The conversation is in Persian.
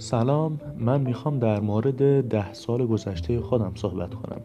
سلام من می‌خوام در مورد ده سال گذشته خودم صحبت کنم.